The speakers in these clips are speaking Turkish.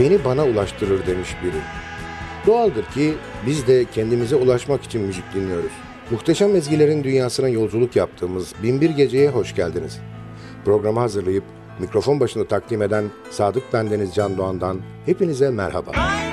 beni bana ulaştırır demiş biri. Doğaldır ki biz de kendimize ulaşmak için müzik dinliyoruz. Muhteşem ezgilerin dünyasına yolculuk yaptığımız Binbir Gece'ye hoş geldiniz. Programı hazırlayıp mikrofon başında takdim eden Sadık Bendeniz Can Doğan'dan hepinize merhaba. choice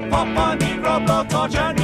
pop on the Roblox.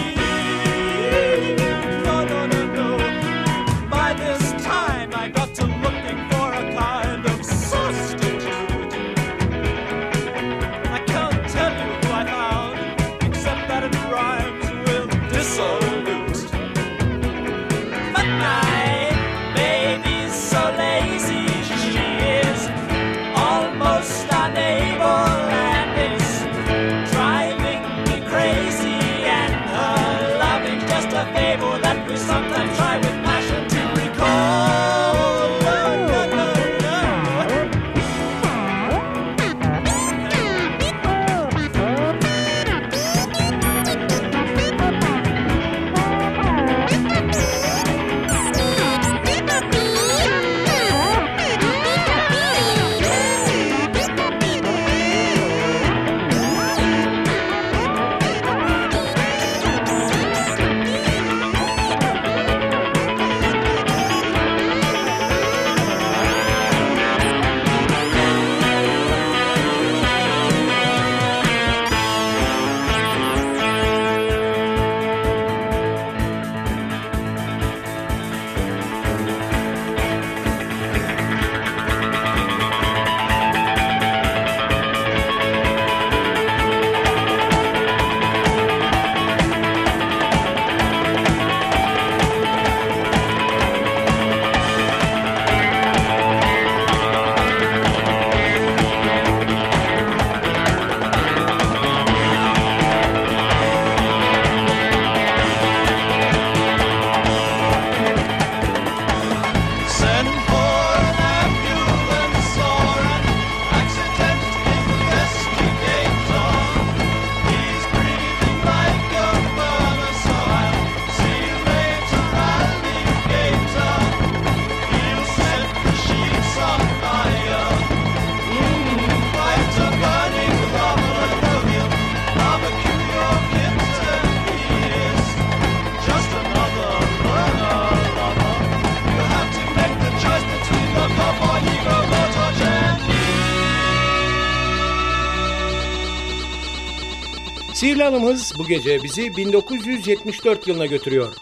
Sihirli Hanım'ız bu gece bizi 1974 yılına götürüyor.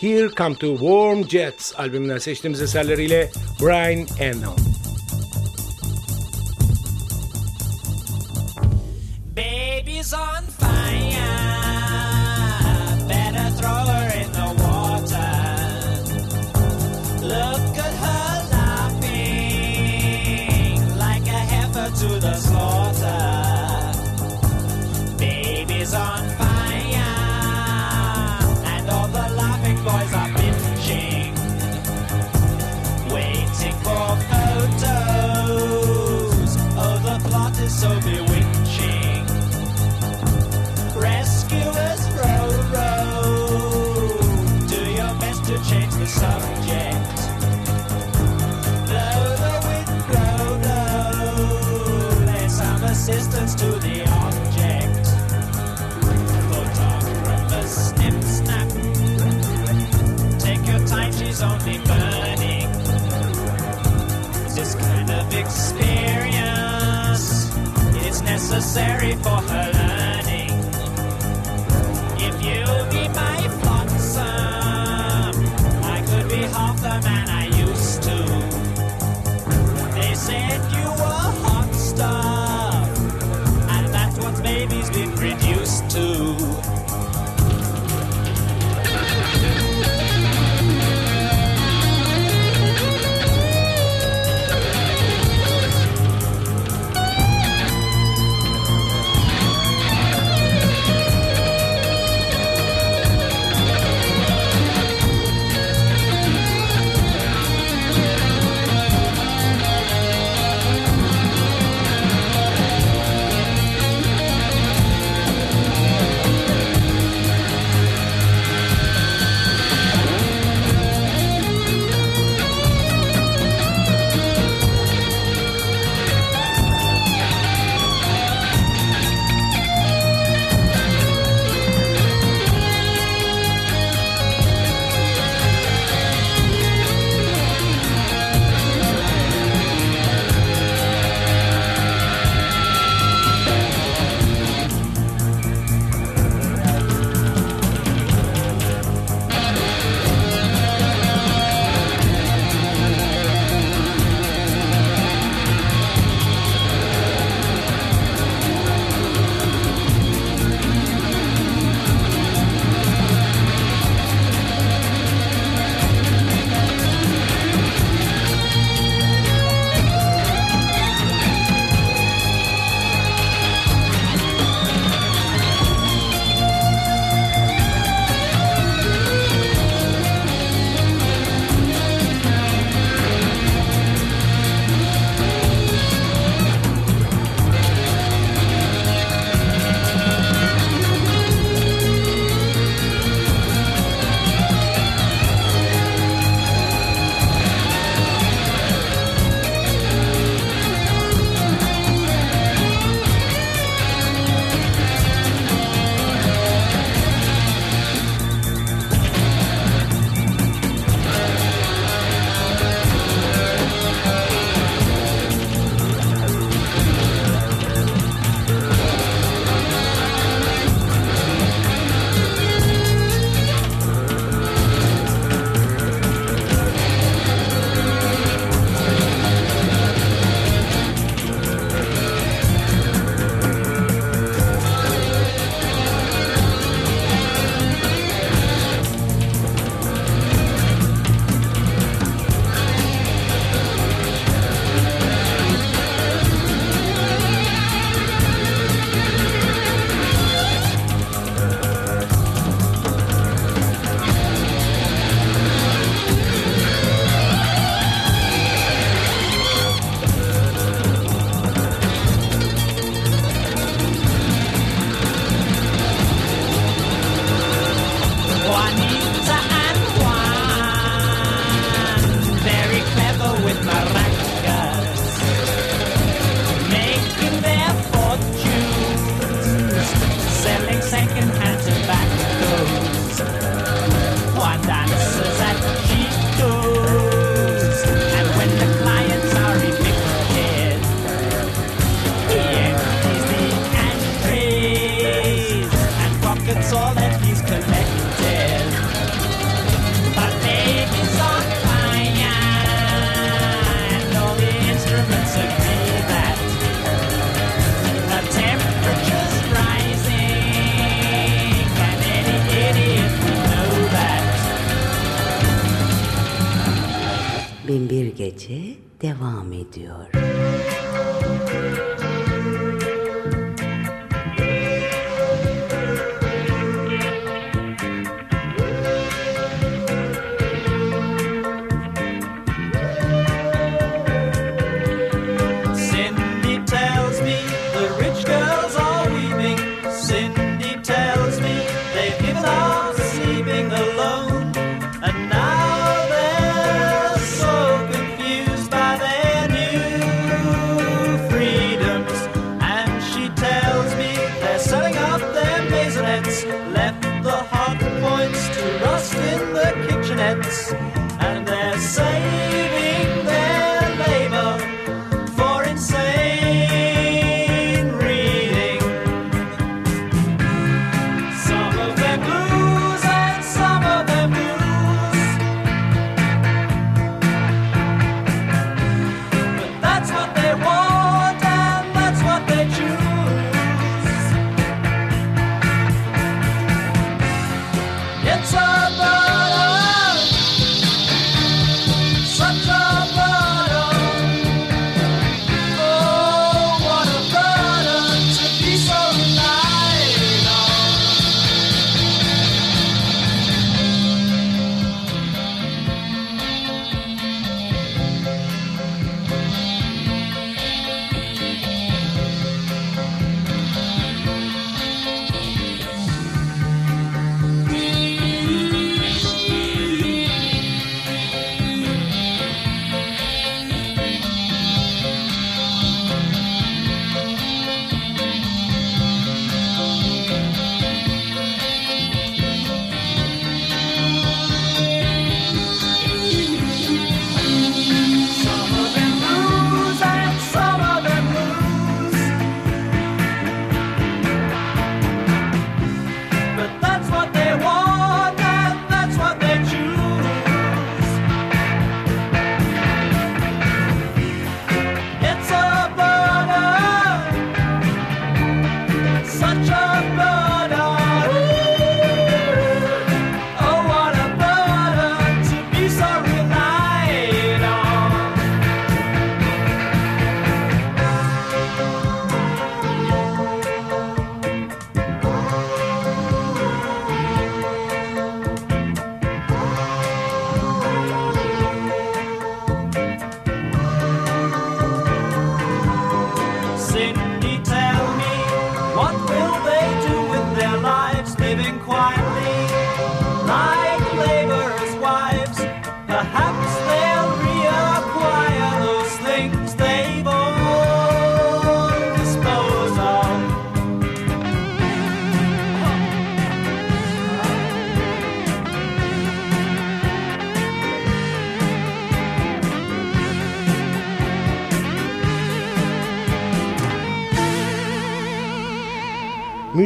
Here Come to Warm Jets albümünden seçtiğimiz eserleriyle Brian Eno. necessary for her.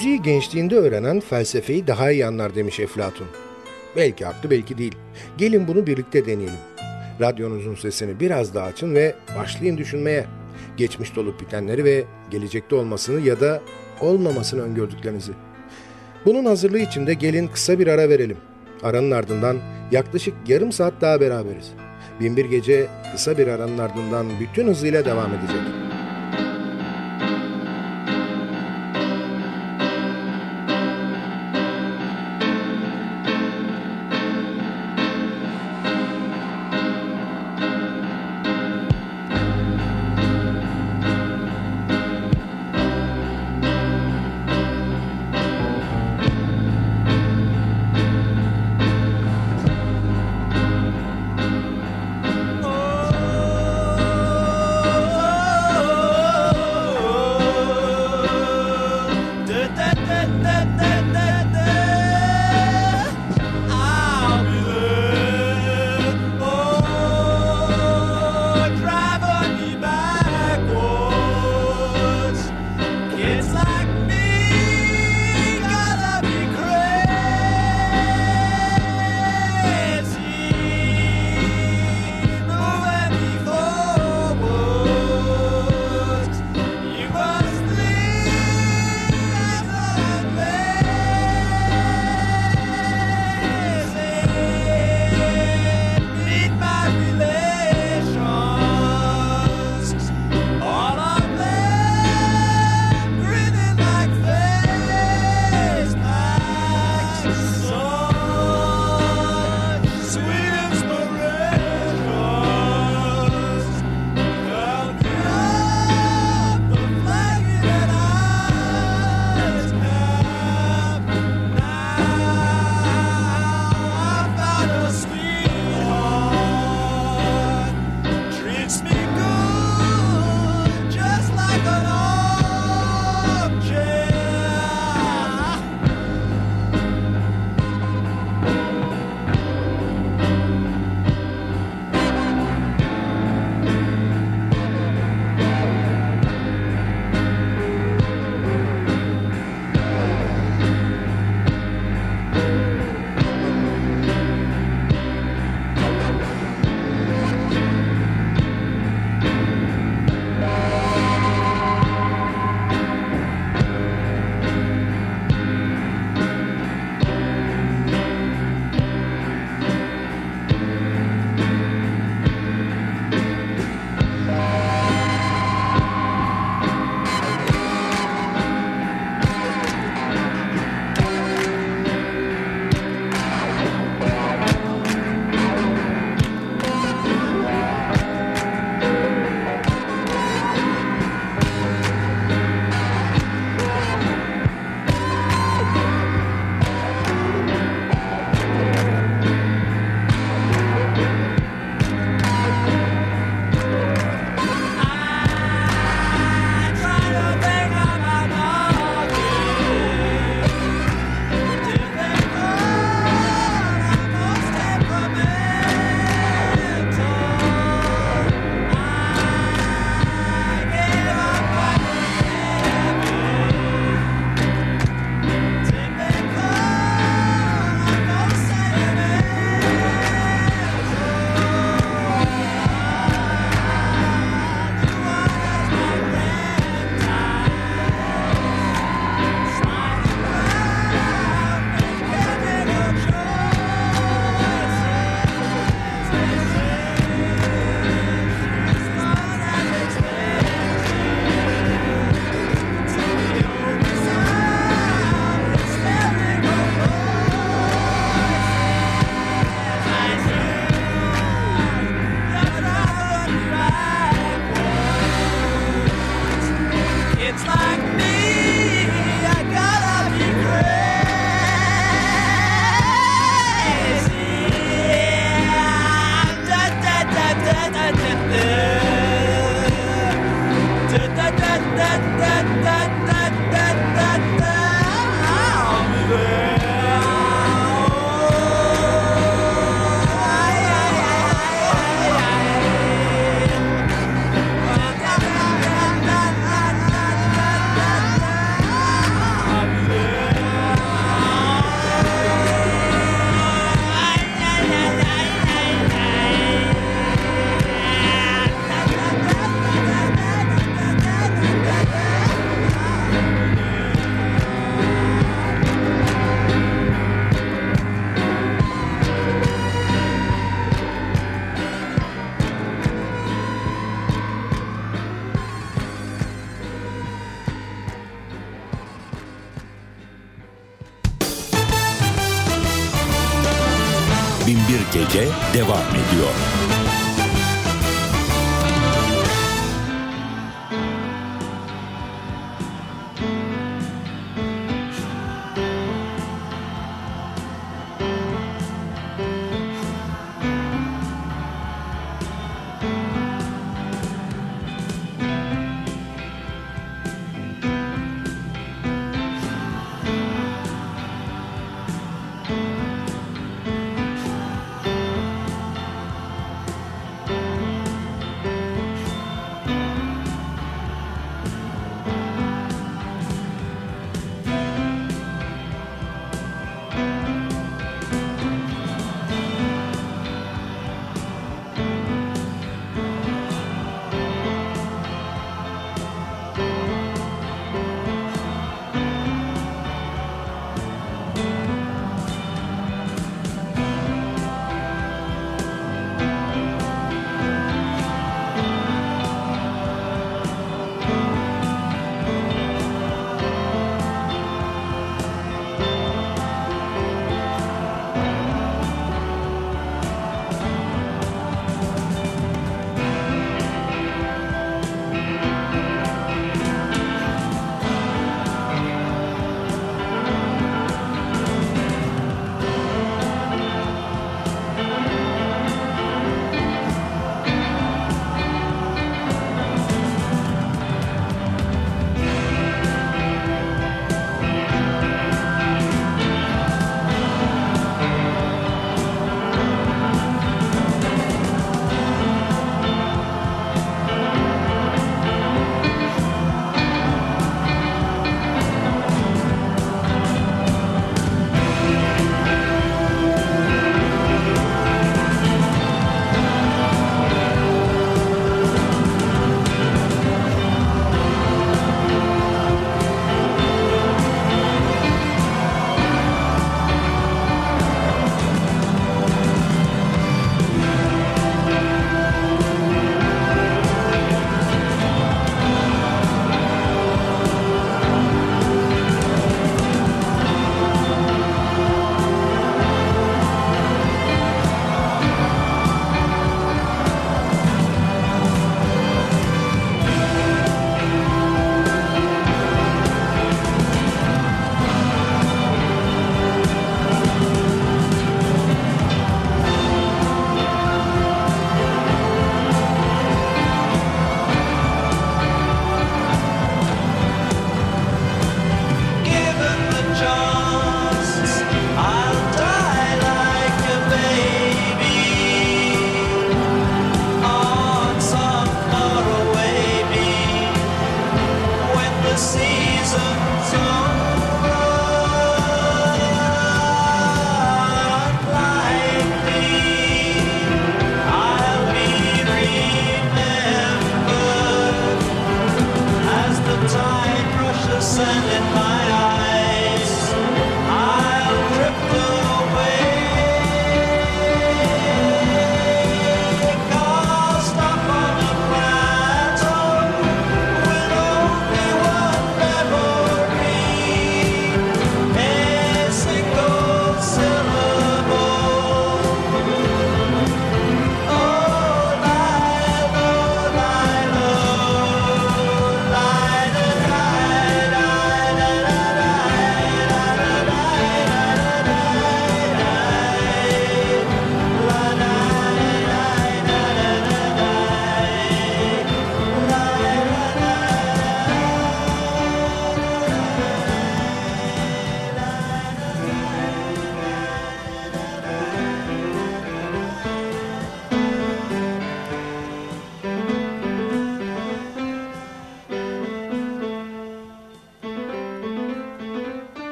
Müziği gençliğinde öğrenen felsefeyi daha iyi anlar demiş Eflatun. Belki haklı belki değil. Gelin bunu birlikte deneyelim. Radyonuzun sesini biraz daha açın ve başlayın düşünmeye. Geçmişte olup bitenleri ve gelecekte olmasını ya da olmamasını öngördüklerinizi. Bunun hazırlığı için de gelin kısa bir ara verelim. Aranın ardından yaklaşık yarım saat daha beraberiz. Binbir Gece kısa bir aranın ardından bütün hızıyla devam edecek.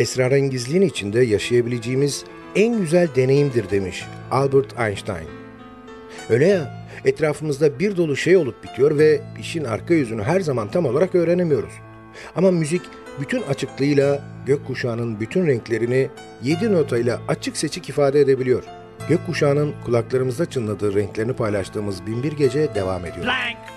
Esrarengizliğin içinde yaşayabileceğimiz en güzel deneyimdir demiş Albert Einstein. Öyle ya, etrafımızda bir dolu şey olup bitiyor ve işin arka yüzünü her zaman tam olarak öğrenemiyoruz. Ama müzik bütün açıklığıyla gökkuşağının bütün renklerini yedi notayla açık seçik ifade edebiliyor. Gökkuşağının kulaklarımızda çınladığı renklerini paylaştığımız Binbir Gece devam ediyor. Blank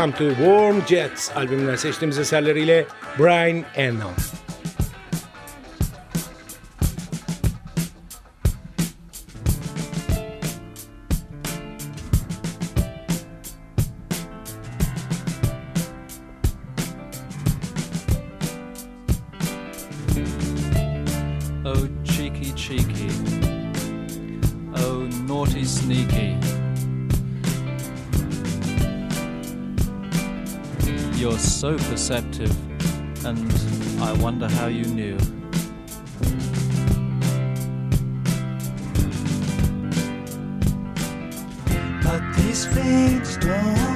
Welcome to Warm Jets albümünden seçtiğimiz eserleriyle Brian Eno. Oh cheeky cheeky, oh naughty sneaky. You're so perceptive, and I wonder how you knew. But these things don't.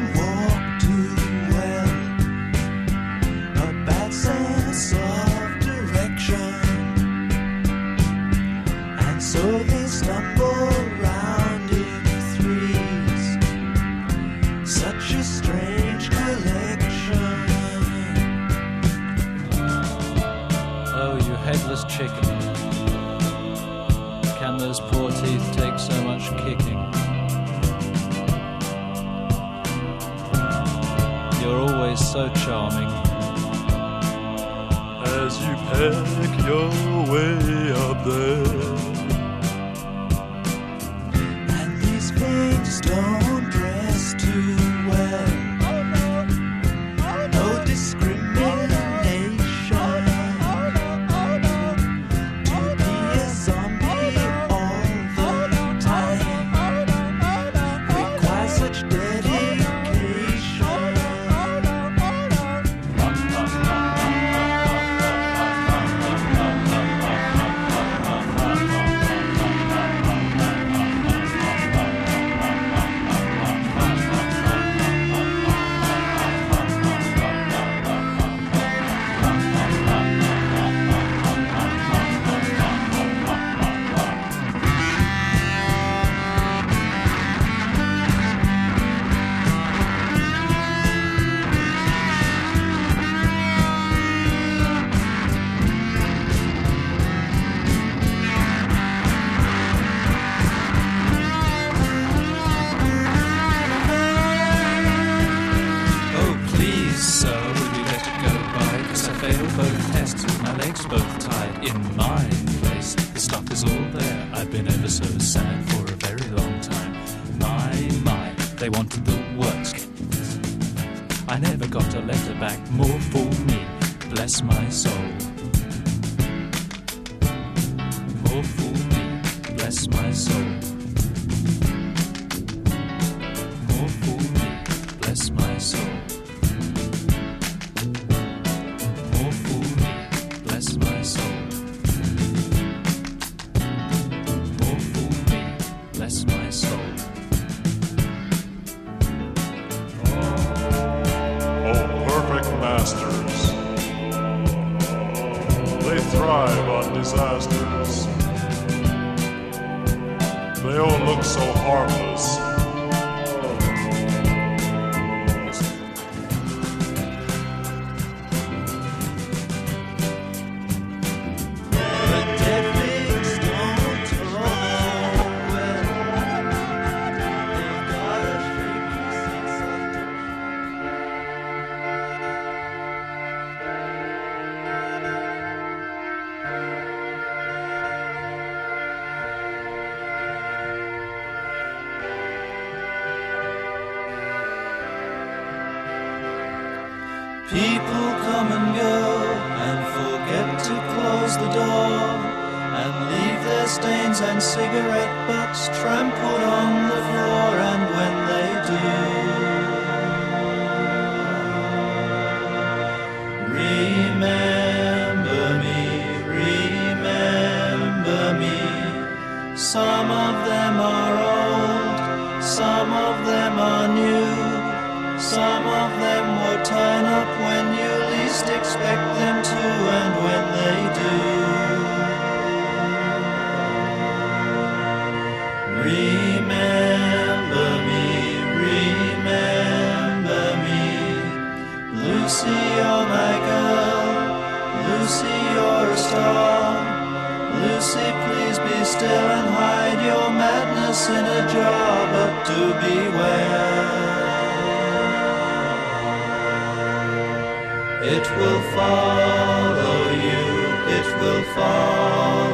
star. Lucy, please be still and hide your madness in a jar, but do beware. It will follow you, it will follow.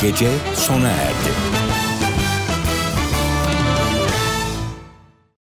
Gece sona erdi.